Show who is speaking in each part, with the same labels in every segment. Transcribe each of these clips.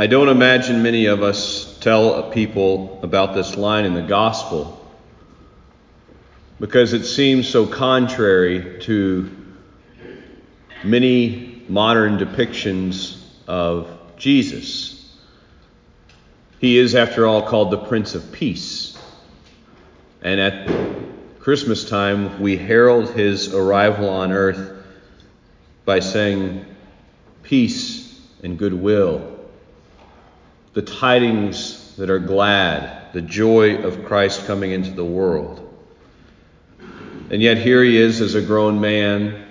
Speaker 1: I don't imagine many of us tell people about this line in the gospel because it seems so contrary to many modern depictions of Jesus. He is, after all, called the Prince of Peace. And at Christmas time, we herald his arrival on earth by saying, Peace and goodwill, the tidings that are glad, the joy of Christ coming into the world. And yet, here he is as a grown man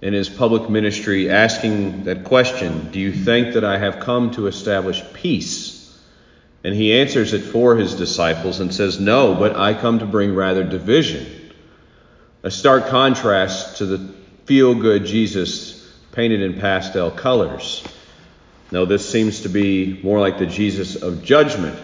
Speaker 1: in his public ministry asking that question Do you think that I have come to establish peace? And he answers it for his disciples and says, No, but I come to bring rather division. A stark contrast to the feel good Jesus painted in pastel colors. Now, this seems to be more like the Jesus of judgment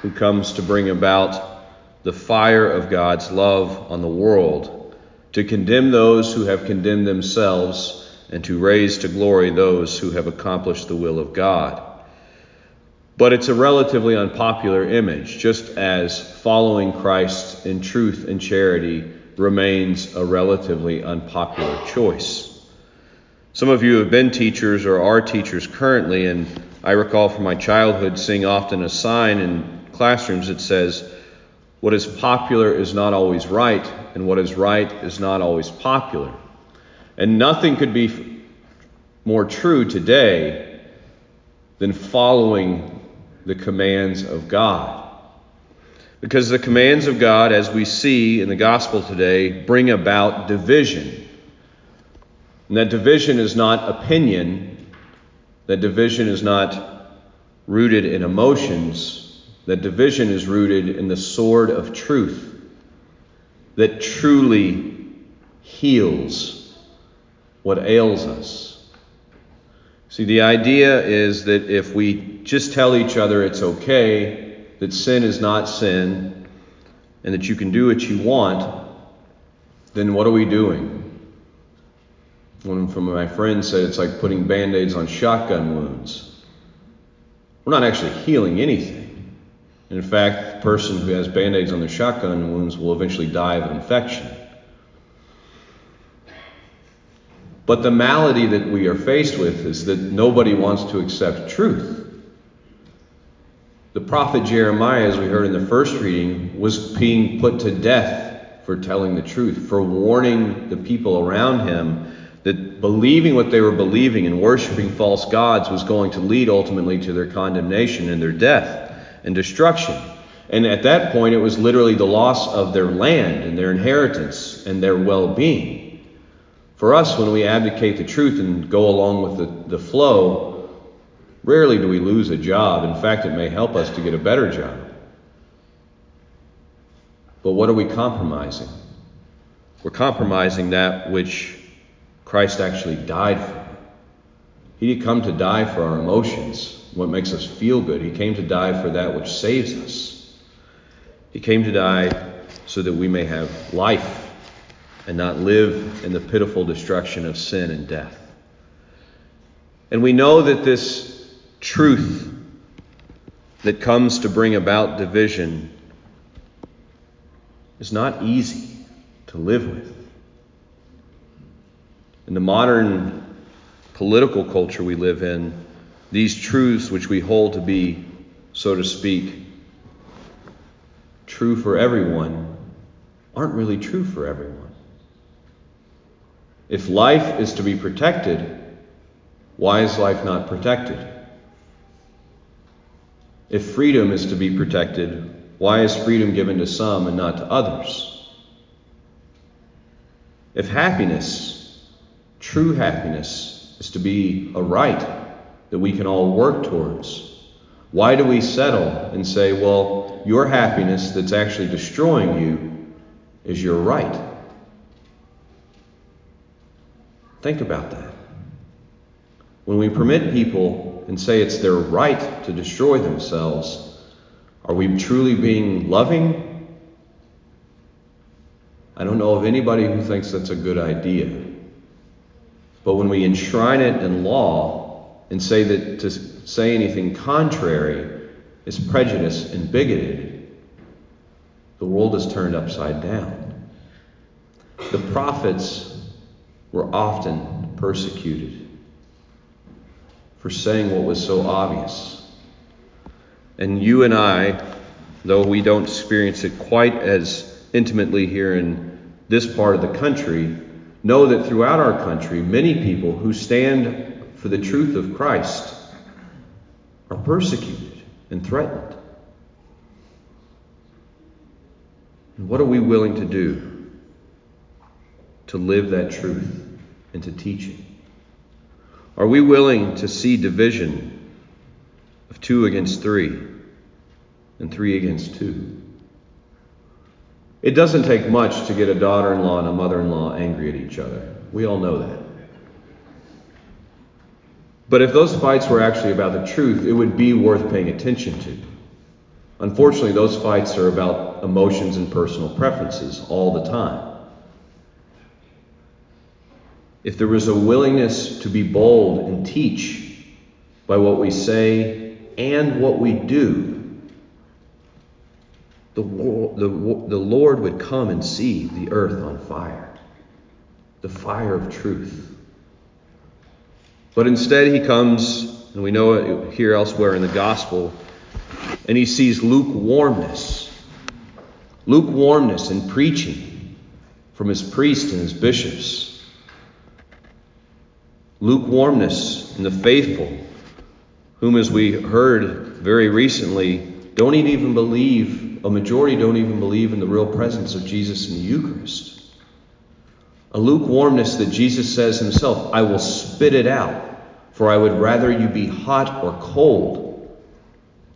Speaker 1: who comes to bring about the fire of God's love on the world, to condemn those who have condemned themselves, and to raise to glory those who have accomplished the will of God. But it's a relatively unpopular image, just as following Christ in truth and charity remains a relatively unpopular choice. Some of you have been teachers or are teachers currently, and I recall from my childhood seeing often a sign in classrooms that says, what is popular is not always right, and what is right is not always popular. And nothing could be more true today than following the commands of God. Because the commands of God, as we see in the gospel today, bring about division. And that division is not opinion, that division is not rooted in emotions, that division is rooted in the sword of truth that truly heals what ails us. See, the idea is that if we just tell each other it's okay, that sin is not sin, and that you can do what you want, then what are we doing? One from my friends said it's like putting band aids on shotgun wounds. We're not actually healing anything. And in fact, the person who has band aids on their shotgun wounds will eventually die of infection. But the malady that we are faced with is that nobody wants to accept truth. The prophet Jeremiah, as we heard in the first reading, was being put to death for telling the truth, for warning the people around him that believing what they were believing and worshiping false gods was going to lead ultimately to their condemnation and their death and destruction. And at that point, it was literally the loss of their land and their inheritance and their well being. For us, when we advocate the truth and go along with the, the flow, rarely do we lose a job. In fact, it may help us to get a better job. But what are we compromising? We're compromising that which Christ actually died for. He didn't come to die for our emotions what makes us feel good. He came to die for that which saves us. He came to die so that we may have life and not live in the pitiful destruction of sin and death. And we know that this truth that comes to bring about division is not easy to live with. In the modern political culture we live in, these truths which we hold to be, so to speak, true for everyone, aren't really true for everyone. If life is to be protected, why is life not protected? If freedom is to be protected, why is freedom given to some and not to others? If happiness, true happiness, is to be a right, that we can all work towards. Why do we settle and say, well, your happiness that's actually destroying you is your right? Think about that. When we permit people and say it's their right to destroy themselves, are we truly being loving? I don't know of anybody who thinks that's a good idea. But when we enshrine it in law, and say that to say anything contrary is prejudice and bigoted, the world is turned upside down. The prophets were often persecuted for saying what was so obvious. And you and I, though we don't experience it quite as intimately here in this part of the country, know that throughout our country, many people who stand for the truth of Christ are persecuted and threatened. And what are we willing to do to live that truth and to teach it? Are we willing to see division of two against three and three against two? It doesn't take much to get a daughter in law and a mother in law angry at each other. We all know that. But if those fights were actually about the truth, it would be worth paying attention to. Unfortunately, those fights are about emotions and personal preferences all the time. If there was a willingness to be bold and teach by what we say and what we do, the, the, the Lord would come and see the earth on fire, the fire of truth. But instead, he comes, and we know it here elsewhere in the gospel, and he sees lukewarmness. Lukewarmness in preaching from his priests and his bishops. Lukewarmness in the faithful, whom, as we heard very recently, don't even believe a majority don't even believe in the real presence of Jesus in the Eucharist. A lukewarmness that Jesus says himself, I will spit it out, for I would rather you be hot or cold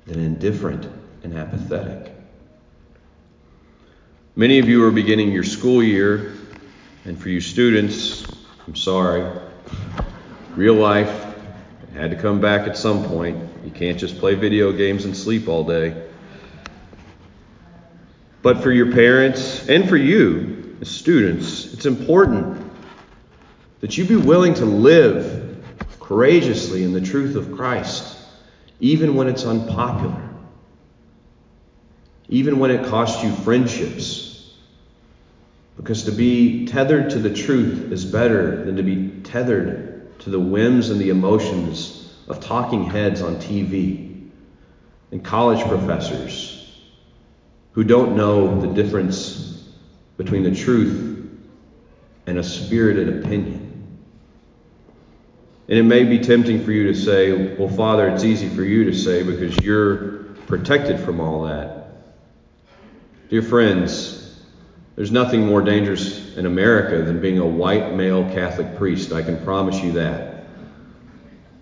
Speaker 1: than indifferent and apathetic. Many of you are beginning your school year, and for you students, I'm sorry. Real life had to come back at some point. You can't just play video games and sleep all day. But for your parents and for you as students, it's important that you be willing to live courageously in the truth of Christ, even when it's unpopular, even when it costs you friendships. Because to be tethered to the truth is better than to be tethered to the whims and the emotions of talking heads on TV and college professors who don't know the difference between the truth and a spirited opinion. And it may be tempting for you to say, Well, Father, it's easy for you to say because you're protected from all that. Dear friends, there's nothing more dangerous in America than being a white male Catholic priest. I can promise you that.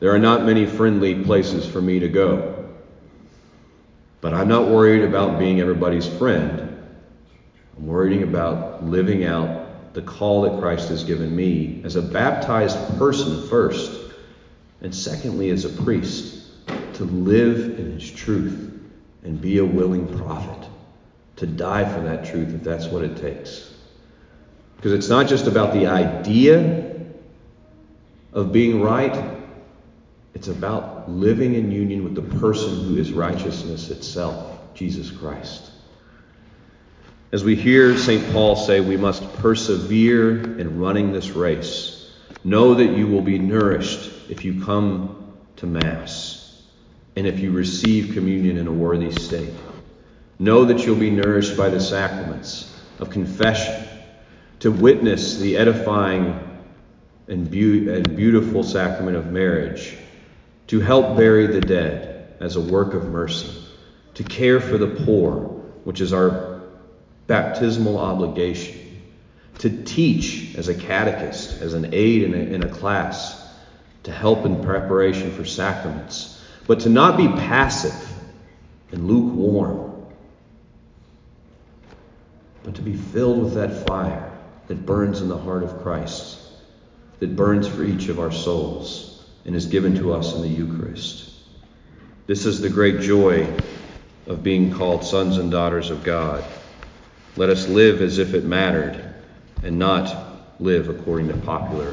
Speaker 1: There are not many friendly places for me to go. But I'm not worried about being everybody's friend. I'm worrying about living out the call that Christ has given me as a baptized person first, and secondly, as a priest, to live in his truth and be a willing prophet, to die for that truth if that's what it takes. Because it's not just about the idea of being right, it's about living in union with the person who is righteousness itself, Jesus Christ. As we hear St. Paul say, we must persevere in running this race. Know that you will be nourished if you come to Mass and if you receive communion in a worthy state. Know that you'll be nourished by the sacraments of confession to witness the edifying and, be- and beautiful sacrament of marriage to help bury the dead as a work of mercy, to care for the poor, which is our baptismal obligation, to teach as a catechist, as an aid in a, in a class, to help in preparation for sacraments, but to not be passive and lukewarm, but to be filled with that fire that burns in the heart of Christ, that burns for each of our souls and is given to us in the Eucharist. This is the great joy of being called sons and daughters of God. Let us live as if it mattered and not live according to popular